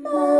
Mom.